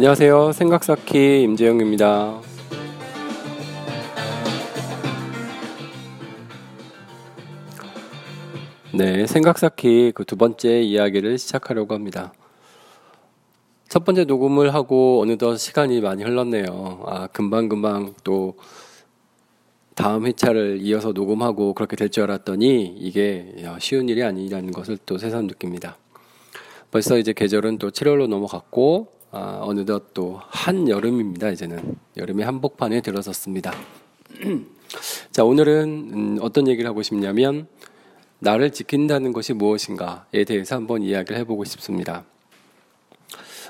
네, 안녕하세요. 생각 쌓기 임재영입니다. 네, 생각 쌓기 그 두 번째 이야기를 시작하려고 합니다. 첫 번째 녹음을 하고 어느덧 시간이 많이 흘렀네요. 아, 금방금방 또 다음 회차를 이어서 녹음하고 그렇게 될 줄 알았더니 이게 쉬운 일이 아니라는 것을 또 새삼 느낍니다. 벌써 이제 계절은 또 7월로 넘어갔고 아, 어느덧 또 한여름입니다. 이제는 여름의 한복판에 들어섰습니다. 자 오늘은 음, 어떤 얘기를 하고 싶냐면 나를 지킨다는 것이 무엇인가에 대해서 한번 이야기를 해보고 싶습니다.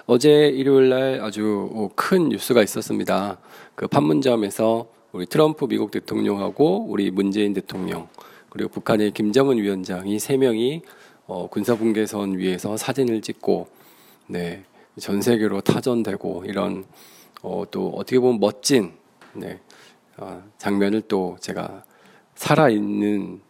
어제 일요일 날 아주 큰 뉴스가 있었습니다. 그 판문점에서 우리 트럼프 미국 대통령하고 우리 문재인 대통령 그리고 북한의 김정은 위원장이 세 명이 어, 군사분계선 위에서 사진을 찍고 네, 전 세계로 타전되고 이런 어, 또 어떻게 보면 멋진 네, 어, 장면을 또 제가 살아있는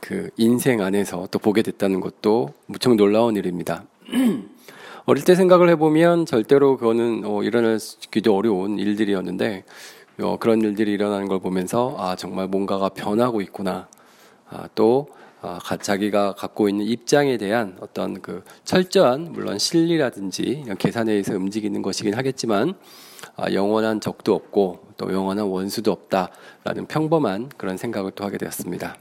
그 인생 안에서 또 보게 됐다는 것도 무척 놀라운 일입니다. 어릴 때 생각을 해보면 절대로 그거는 어, 일어나기도 어려운 일들이었는데 어, 그런 일들이 일어나는 걸 보면서 아 정말 뭔가가 변하고 있구나. 아, 또 아, 자기가 갖고 있는 입장에 대한 어떤 그 철저한 물론 실리라든지 계산에 의해서 움직이는 것이긴 하겠지만 아, 영원한 적도 없고 또 영원한 원수도 없다라는 평범한 그런 생각을 또 하게 되었습니다.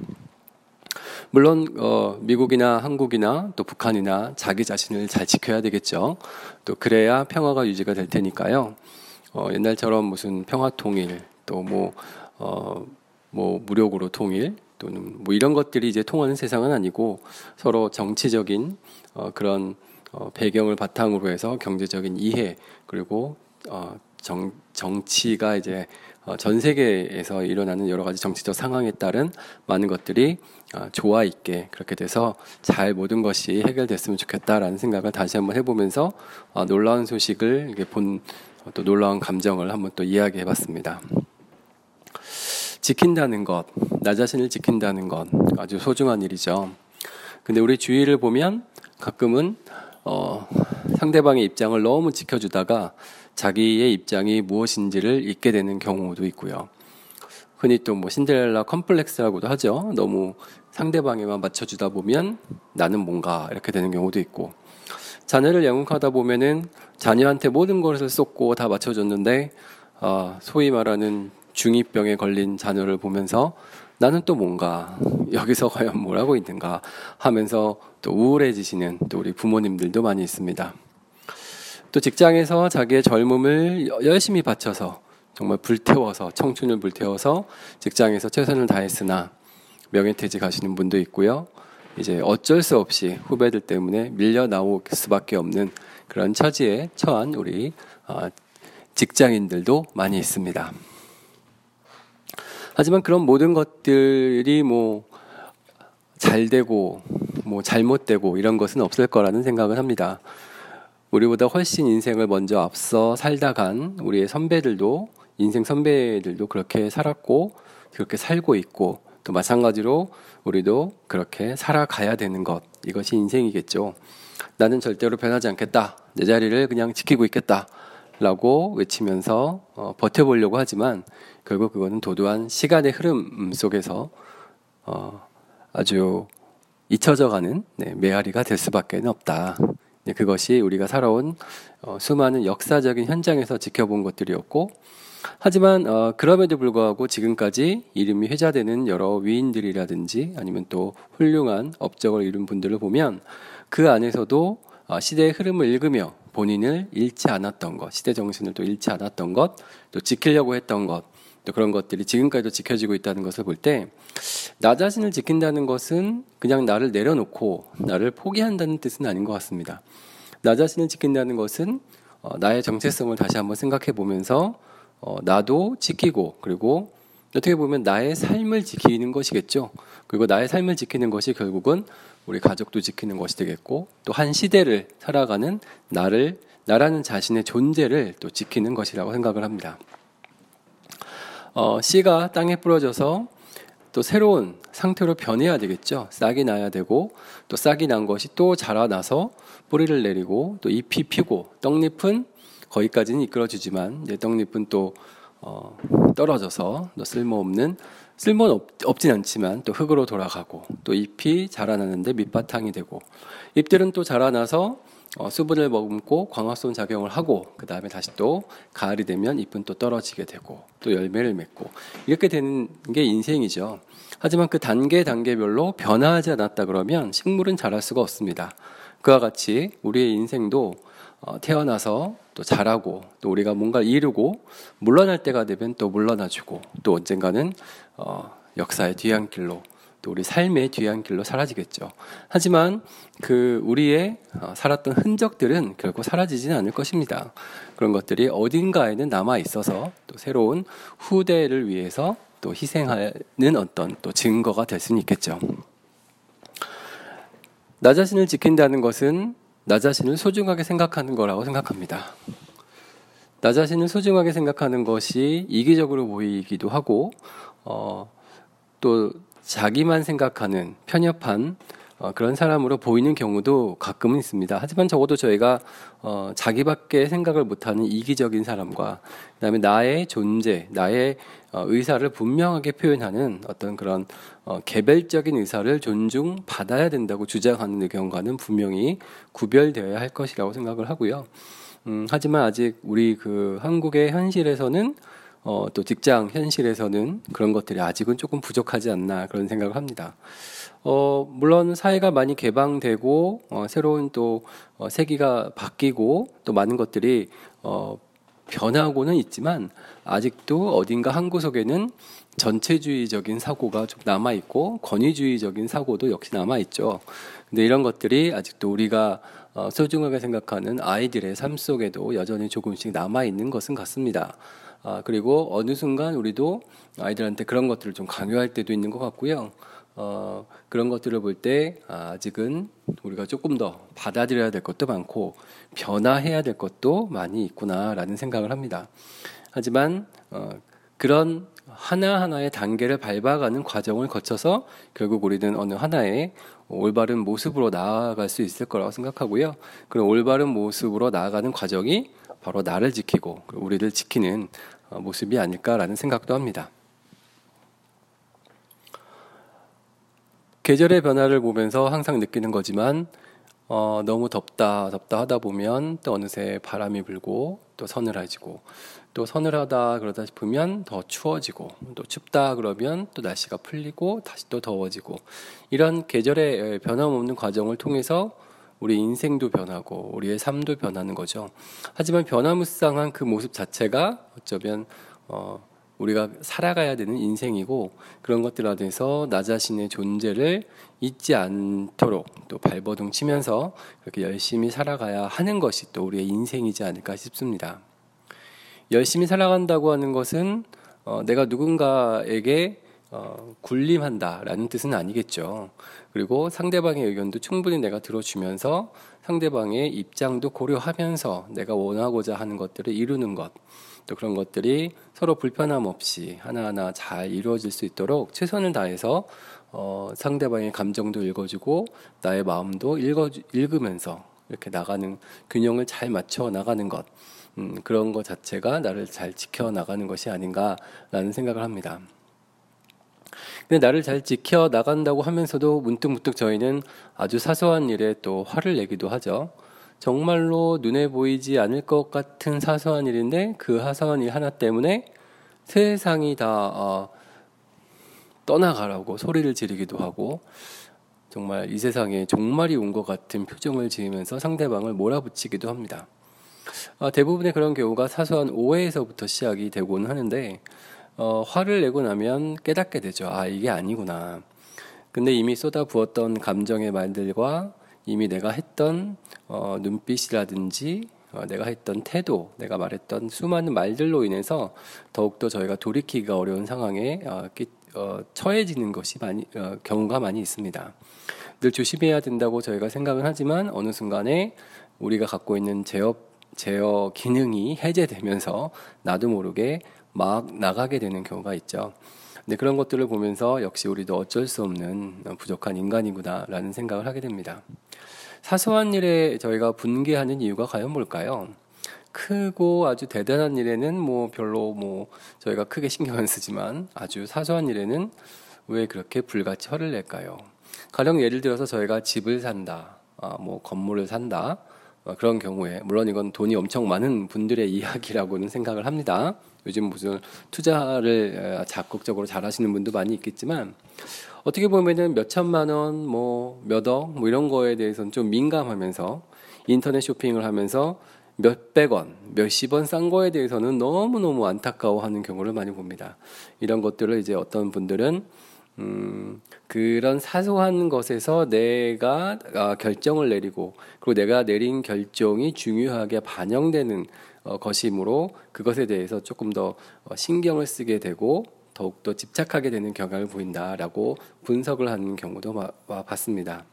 물론 어, 미국이나 한국이나 또 북한이나 자기 자신을 잘 지켜야 되겠죠. 또 그래야 평화가 유지가 될 테니까요. 어, 옛날처럼 무슨 평화 통일 또뭐 어, 뭐 무력으로 통일 또는 뭐 이런 것들이 이제 통하는 세상은 아니고 서로 정치적인 어, 그런 어, 배경을 바탕으로 해서 경제적인 이해 그리고 어, 정, 정치가 이제 어, 전 세계에서 일어나는 여러 가지 정치적 상황에 따른 많은 것들이 어, 조화 있게 그렇게 돼서 잘 모든 것이 해결됐으면 좋겠다라는 생각을 다시 한번 해보면서 어, 놀라운 소식을 이렇게 본 또 놀라운 감정을 한번 또 이야기해봤습니다. 지킨다는 것, 나 자신을 지킨다는 것 아주 소중한 일이죠. 근데 우리 주위를 보면 가끔은 어, 상대방의 입장을 너무 지켜주다가 자기의 입장이 무엇인지를 잊게 되는 경우도 있고요. 흔히 또 뭐 신데렐라 컴플렉스라고도 하죠. 너무 상대방에만 맞춰주다 보면 나는 뭔가 이렇게 되는 경우도 있고 자녀를 양육하다 보면은 자녀한테 모든 것을 쏟고 다 맞춰줬는데 어, 소위 말하는 중이병에 걸린 자녀를 보면서 나는 또 뭔가 여기서 과연 뭘 하고 있는가 하면서 또 우울해지시는 또 우리 부모님들도 많이 있습니다. 또 직장에서 자기의 젊음을 열심히 바쳐서 정말 불태워서 청춘을 불태워서 직장에서 최선을 다했으나 명예퇴직 하시는 분도 있고요. 이제 어쩔 수 없이 후배들 때문에 밀려 나올 수밖에 없는 그런 처지에 처한 우리 어, 직장인들도 많이 있습니다. 하지만 그런 모든 것들이 뭐 잘 되고 뭐 잘못되고 이런 것은 없을 거라는 생각을 합니다. 우리보다 훨씬 인생을 먼저 앞서 살다 간 우리의 선배들도 인생 선배들도 그렇게 살았고 그렇게 살고 있고 또 마찬가지로 우리도 그렇게 살아가야 되는 것 이것이 인생이겠죠. 나는 절대로 변하지 않겠다. 내 자리를 그냥 지키고 있겠다. 라고 외치면서 어, 버텨보려고 하지만 결국 그거는 도도한 시간의 흐름 속에서 어, 아주 잊혀져가는 네, 메아리가 될 수밖에 없다. 네, 그것이 우리가 살아온 어, 수많은 역사적인 현장에서 지켜본 것들이었고 하지만 어, 그럼에도 불구하고 지금까지 이름이 회자되는 여러 위인들이라든지 아니면 또 훌륭한 업적을 이룬 분들을 보면 그 안에서도 어, 시대의 흐름을 읽으며 본인을 잃지 않았던 것, 시대 정신을 또 잃지 않았던 것, 또 지키려고 했던 것, 또 그런 것들이 지금까지도 지켜지고 있다는 것을 볼 때, 나 자신을 지킨다는 것은 그냥 나를 내려놓고 나를 포기한다는 뜻은 아닌 것 같습니다. 나 자신을 지킨다는 것은 어, 나의 정체성을 다시 한번 생각해 보면서 어, 나도 지키고 그리고 어떻게 보면 나의 삶을 지키는 것이겠죠. 그리고 나의 삶을 지키는 것이 결국은 우리 가족도 지키는 것이 되겠고 또 한 시대를 살아가는 나를 나라는 자신의 존재를 또 지키는 것이라고 생각을 합니다. 어, 씨가 땅에 뿌려져서 또 새로운 상태로 변해야 되겠죠. 싹이 나야 되고 또 싹이 난 것이 또 자라나서 뿌리를 내리고 또 잎이 피고 떡잎은 거기까지는 이끌어주지만 이제 떡잎은 또 어, 떨어져서 또 쓸모없는 쓸모는 없, 없진 않지만 또 흙으로 돌아가고 또 잎이 자라나는데 밑바탕이 되고 잎들은 또 자라나서 어, 수분을 머금고 광합성 작용을 하고 그 다음에 다시 또 가을이 되면 잎은 또 떨어지게 되고 또 열매를 맺고 이렇게 되는 게 인생이죠. 하지만 그 단계 단계별로 변화하지 않았다 그러면 식물은 자랄 수가 없습니다. 그와 같이 우리의 인생도 어, 태어나서 또 자라고 또 우리가 뭔가를 이루고 물러날 때가 되면 또 물러나주고 또 언젠가는 어, 역사의 뒤안길로 또 우리 삶의 뒤안길로 사라지겠죠. 하지만 그 우리의 어, 살았던 흔적들은 결국 사라지지는 않을 것입니다. 그런 것들이 어딘가에는 남아 있어서 또 새로운 후대를 위해서 또 희생하는 어떤 또 증거가 될 수는 있겠죠. 나 자신을 지킨다는 것은 나 자신을 소중하게 생각하는 거라고 생각합니다. 나 자신을 소중하게 생각하는 것이 이기적으로 보이기도 하고, 어, 또 자기만 생각하는 편협한 어, 그런 사람으로 보이는 경우도 가끔은 있습니다. 하지만 적어도 저희가 어, 자기밖에 생각을 못하는 이기적인 사람과 그다음에 나의 존재, 나의 어, 의사를 분명하게 표현하는 어떤 그런 어, 개별적인 의사를 존중받아야 된다고 주장하는 의견과는 분명히 구별되어야 할 것이라고 생각을 하고요. 음, 하지만 아직 우리 그 한국의 현실에서는 어, 또 직장 현실에서는 그런 것들이 아직은 조금 부족하지 않나 그런 생각을 합니다. 어, 물론 사회가 많이 개방되고 어, 새로운 또 어, 세기가 바뀌고 또 많은 것들이 어, 변하고는 있지만 아직도 어딘가 한 구석에는 전체주의적인 사고가 좀 남아 있고 권위주의적인 사고도 역시 남아 있죠. 근데 이런 것들이 아직도 우리가 어, 소중하게 생각하는 아이들의 삶 속에도 여전히 조금씩 남아 있는 것은 같습니다. 아, 그리고 어느 순간 우리도 아이들한테 그런 것들을 좀 강요할 때도 있는 것 같고요. 어, 그런 것들을 볼때 아, 아직은 우리가 조금 더 받아들여야 될 것도 많고 변화해야 될 것도 많이 있구나라는 생각을 합니다. 하지만 어, 그런 하나하나의 단계를 밟아가는 과정을 거쳐서 결국 우리는 어느 하나의 올바른 모습으로 나아갈 수 있을 거라고 생각하고요. 그런 올바른 모습으로 나아가는 과정이 바로 나를 지키고 우리를 지키는 어, 모습이 아닐까라는 생각도 합니다. 계절의 변화를 보면서 항상 느끼는 거지만 어, 너무 덥다 덥다 하다 보면 또 어느새 바람이 불고 또 서늘해지고 또 서늘하다 그러다 싶으면 더 추워지고 또 춥다 그러면 또 날씨가 풀리고 다시 또 더워지고 이런 계절의 변함없는 과정을 통해서 우리 인생도 변하고 우리의 삶도 변하는 거죠. 하지만 변화무쌍한 그 모습 자체가 어쩌면 어, 우리가 살아가야 되는 인생이고 그런 것들 안에서 나 자신의 존재를 잊지 않도록 또 발버둥 치면서 그렇게 열심히 살아가야 하는 것이 또 우리의 인생이지 않을까 싶습니다. 열심히 살아간다고 하는 것은 어, 내가 누군가에게 어, 군림한다라는 뜻은 아니겠죠. 그리고 상대방의 의견도 충분히 내가 들어주면서 상대방의 입장도 고려하면서 내가 원하고자 하는 것들을 이루는 것. 또 그런 것들이 서로 불편함 없이 하나하나 잘 이루어질 수 있도록 최선을 다해서 어, 상대방의 감정도 읽어주고 나의 마음도 읽어 읽으면서 이렇게 나가는 균형을 잘 맞춰 나가는 것 음, 그런 것 자체가 나를 잘 지켜 나가는 것이 아닌가라는 생각을 합니다. 근데 나를 잘 지켜 나간다고 하면서도 문득문득 저희는 아주 사소한 일에 또 화를 내기도 하죠. 정말로 눈에 보이지 않을 것 같은 사소한 일인데 그 사소한 일 하나 때문에 세상이 다 어, 떠나가라고 소리를 지르기도 하고 정말 이 세상에 종말이 온 것 같은 표정을 지으면서 상대방을 몰아붙이기도 합니다. 어, 대부분의 그런 경우가 사소한 오해에서부터 시작이 되곤 하는데 어, 화를 내고 나면 깨닫게 되죠. 아 이게 아니구나. 근데 이미 쏟아 부었던 감정의 말들과 이미 내가 했던 어, 눈빛이라든지 어, 내가 했던 태도, 내가 말했던 수많은 말들로 인해서 더욱더 저희가 돌이키기가 어려운 상황에 어, 끼, 어, 처해지는 것이 많이 어, 경우가 많이 있습니다. 늘 조심해야 된다고 저희가 생각은 하지만 어느 순간에 우리가 갖고 있는 제어 제어 기능이 해제되면서 나도 모르게 막 나가게 되는 경우가 있죠. 근데 그런 것들을 보면서 역시 우리도 어쩔 수 없는 부족한 인간이구나라는 생각을 하게 됩니다. 사소한 일에 저희가 분개하는 이유가 과연 뭘까요? 크고 아주 대단한 일에는 뭐 별로 뭐 저희가 크게 신경 안 쓰지만 아주 사소한 일에는 왜 그렇게 불같이 화를 낼까요? 가령 예를 들어서 저희가 집을 산다, 아, 뭐 건물을 산다, 어, 그런 경우에 물론 이건 돈이 엄청 많은 분들의 이야기라고는 생각을 합니다. 요즘 무슨 투자를 적극적으로 잘 하시는 분도 많이 있겠지만 어떻게 보면은 몇 천만 원, 뭐 몇 억, 뭐 이런 거에 대해서는 좀 민감하면서 인터넷 쇼핑을 하면서 몇백 원, 몇십 원 싼 거에 대해서는 너무너무 안타까워하는 경우를 많이 봅니다. 이런 것들을 이제 어떤 분들은 음, 그런 사소한 것에서 내가 아, 결정을 내리고 그리고 내가 내린 결정이 중요하게 반영되는 어, 것이므로 그것에 대해서 조금 더 어, 신경을 쓰게 되고 더욱더 집착하게 되는 경향을 보인다라고 분석을 하는 경우도 봤습니다.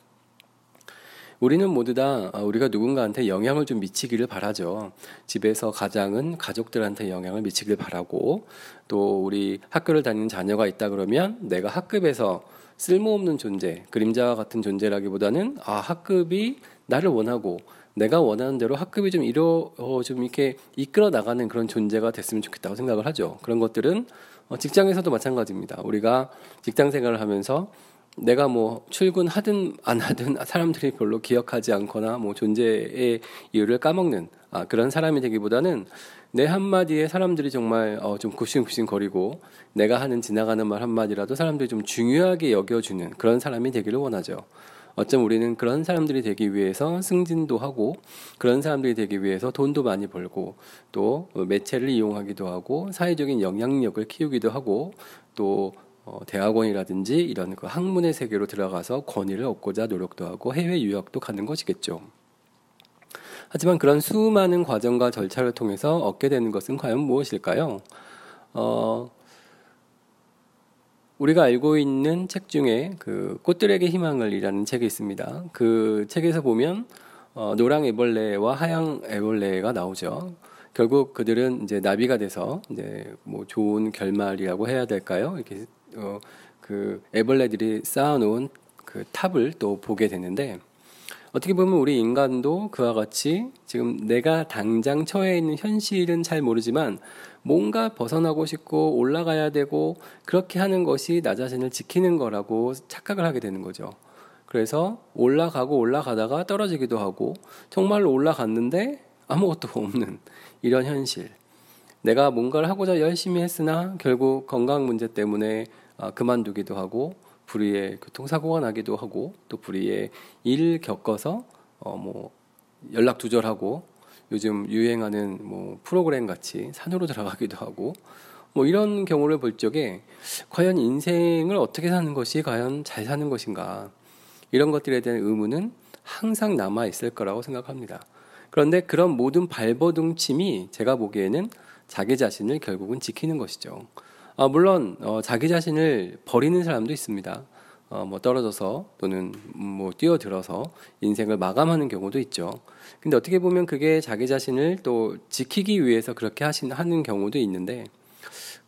우리는 모두 다 어, 우리가 누군가한테 영향을 좀 미치기를 바라죠. 집에서 가장은 가족들한테 영향을 미치기를 바라고 또 우리 학교를 다니는 자녀가 있다 그러면 내가 학급에서 쓸모없는 존재, 그림자와 같은 존재라기보다는 아 학급이 나를 원하고 내가 원하는 대로 학급이 좀 이뤄 어, 좀 이렇게 이끌어 나가는 그런 존재가 됐으면 좋겠다고 생각을 하죠. 그런 것들은 어, 직장에서도 마찬가지입니다. 우리가 직장 생활을 하면서 내가 뭐 출근하든 안 하든 사람들이 별로 기억하지 않거나 뭐 존재의 이유를 까먹는 아, 그런 사람이 되기보다는 내 한마디에 사람들이 정말 어, 좀 굽신굽신 거리고 내가 하는 지나가는 말 한마디라도 사람들이 좀 중요하게 여겨주는 그런 사람이 되기를 원하죠. 어쩜 우리는 그런 사람들이 되기 위해서 승진도 하고 그런 사람들이 되기 위해서 돈도 많이 벌고 또 매체를 이용하기도 하고 사회적인 영향력을 키우기도 하고 또 어, 대학원이라든지 이런 그 학문의 세계로 들어가서 권위를 얻고자 노력도 하고 해외 유학도 가는 것이겠죠. 하지만 그런 수많은 과정과 절차를 통해서 얻게 되는 것은 과연 무엇일까요? 어, 우리가 알고 있는 책 중에 그 꽃들에게 희망을이라는 책이 있습니다. 그 책에서 보면 어, 노랑 애벌레와 하양 애벌레가 나오죠. 결국 그들은 이제 나비가 돼서 이제 뭐 좋은 결말이라고 해야 될까요? 이렇게 어, 그 애벌레들이 쌓아놓은 그 탑을 또 보게 되는데 어떻게 보면 우리 인간도 그와 같이 지금 내가 당장 처해 있는 현실은 잘 모르지만 뭔가 벗어나고 싶고 올라가야 되고 그렇게 하는 것이 나 자신을 지키는 거라고 착각을 하게 되는 거죠. 그래서 올라가고 올라가다가 떨어지기도 하고 정말로 올라갔는데 아무것도 없는 이런 현실. 내가 뭔가를 하고자 열심히 했으나 결국 건강 문제 때문에 아, 그만두기도 하고 불의의 교통사고가 나기도 하고 또 불의의 일 겪어서 어 뭐 연락 두절하고 요즘 유행하는 뭐 프로그램 같이 산으로 들어가기도 하고 뭐 이런 경우를 볼 적에 과연 인생을 어떻게 사는 것이 과연 잘 사는 것인가 이런 것들에 대한 의문은 항상 남아 있을 거라고 생각합니다. 그런데 그런 모든 발버둥침이 제가 보기에는 자기 자신을 결국은 지키는 것이죠. 아, 물론 어, 자기 자신을 버리는 사람도 있습니다. 어, 뭐 떨어져서 또는 뭐 뛰어들어서 인생을 마감하는 경우도 있죠. 근데 어떻게 보면 그게 자기 자신을 또 지키기 위해서 그렇게 하신 하는 경우도 있는데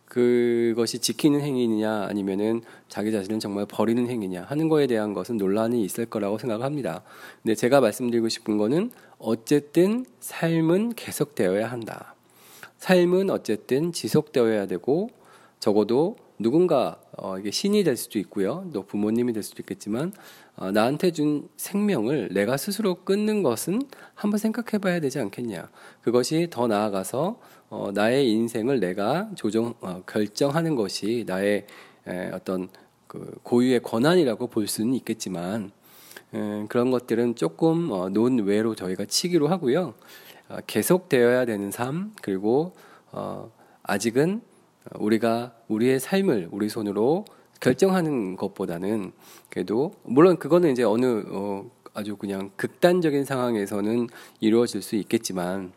그것이 지키는 행위냐 아니면은 자기 자신을 정말 버리는 행위냐 하는 거에 대한 것은 논란이 있을 거라고 생각합니다. 근데 제가 말씀드리고 싶은 거는 어쨌든 삶은 계속되어야 한다. 삶은 어쨌든 지속되어야 되고 적어도 누군가 어, 이게 신이 될 수도 있고요. 또 부모님이 될 수도 있겠지만 어, 나한테 준 생명을 내가 스스로 끊는 것은 한번 생각해 봐야 되지 않겠냐. 그것이 더 나아가서 어, 나의 인생을 내가 조정 어, 결정하는 것이 나의 에, 어떤 그 고유의 권한이라고 볼 수는 있겠지만 에, 그런 것들은 조금 어, 논외로 저희가 치기로 하고요. 어, 계속되어야 되는 삶 그리고 어, 아직은 우리가 우리의 삶을 우리 손으로 결정하는 것보다는 그래도 물론 그거는 이제 어느 어, 아주 그냥 극단적인 상황에서는 이루어질 수 있겠지만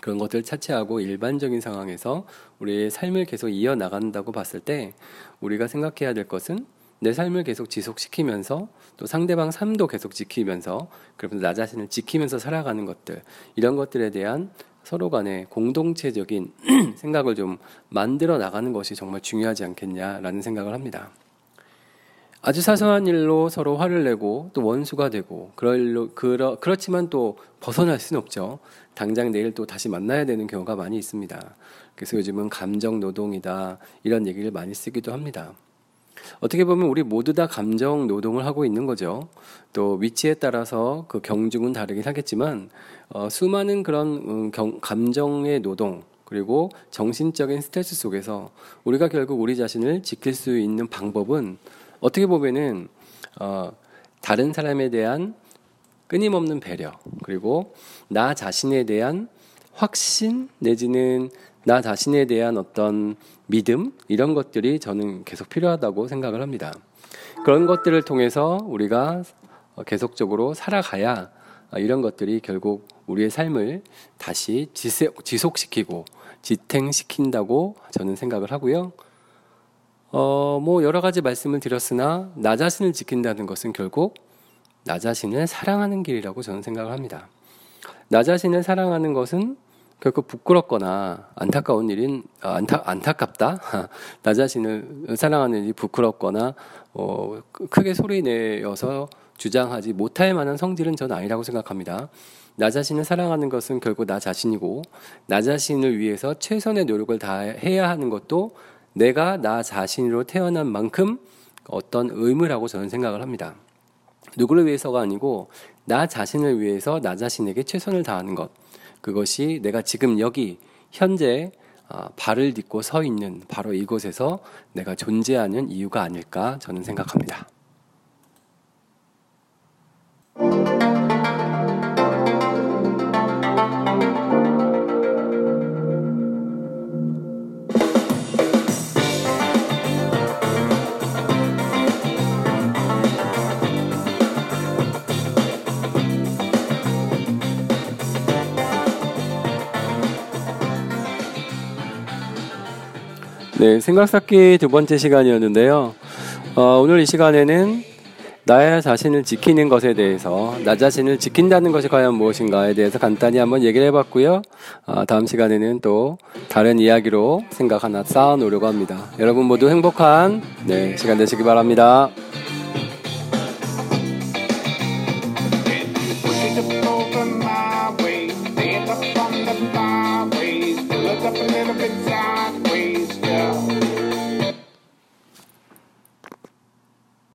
그런 것들 차치하고 일반적인 상황에서 우리의 삶을 계속 이어 나간다고 봤을 때 우리가 생각해야 될 것은 내 삶을 계속 지속시키면서 또 상대방 삶도 계속 지키면서 그러면서 나 자신을 지키면서 살아가는 것들 이런 것들에 대한 서로 간의 공동체적인 생각을 좀 만들어 나가는 것이 정말 중요하지 않겠냐라는 생각을 합니다. 아주 사소한 일로 서로 화를 내고 또 원수가 되고 그럴 그러, 그렇지만 또 벗어날 수는 없죠. 당장 내일 또 다시 만나야 되는 경우가 많이 있습니다. 그래서 요즘은 감정 노동이다 이런 얘기를 많이 쓰기도 합니다. 어떻게 보면 우리 모두 다 감정 노동을 하고 있는 거죠. 또 위치에 따라서 그 경중은 다르긴 하겠지만 어, 수많은 그런 음, 경, 감정의 노동 그리고 정신적인 스트레스 속에서 우리가 결국 우리 자신을 지킬 수 있는 방법은 어떻게 보면은 어, 다른 사람에 대한 끊임없는 배려 그리고 나 자신에 대한 확신 내지는 나 자신에 대한 어떤 믿음 이런 것들이 저는 계속 필요하다고 생각을 합니다. 그런 것들을 통해서 우리가 계속적으로 살아가야 이런 것들이 결국 우리의 삶을 다시 지속시키고 지탱시킨다고 저는 생각을 하고요. 어, 뭐 여러 가지 말씀을 드렸으나 나 자신을 지킨다는 것은 결국 나 자신을 사랑하는 길이라고 저는 생각을 합니다. 나 자신을 사랑하는 것은 결국 부끄럽거나 안타까운 일인 아, 안타 안타깝다 나 자신을 사랑하는 일이 부끄럽거나 어, 크게 소리 내어서 주장하지 못할 만한 성질은 전 아니라고 생각합니다. 나 자신을 사랑하는 것은 결국 나 자신이고 나 자신을 위해서 최선의 노력을 다해야 하는 것도 내가 나 자신으로 태어난 만큼 어떤 의무라고 저는 생각을 합니다. 누구를 위해서가 아니고 나 자신을 위해서 나 자신에게 최선을 다하는 것. 그것이 내가 지금 여기 현재 아, 발을 딛고 서 있는 바로 이곳에서 내가 존재하는 이유가 아닐까 저는 생각합니다. 네, 생각 쌓기 두 번째 시간이었는데요. 어, 오늘 이 시간에는 나의 자신을 지키는 것에 대해서 나 자신을 지킨다는 것이 과연 무엇인가에 대해서 간단히 한번 얘기를 해봤고요. 어, 다음 시간에는 또 다른 이야기로 생각 하나 쌓아놓으려고 합니다. 여러분 모두 행복한 네, 시간 되시기 바랍니다.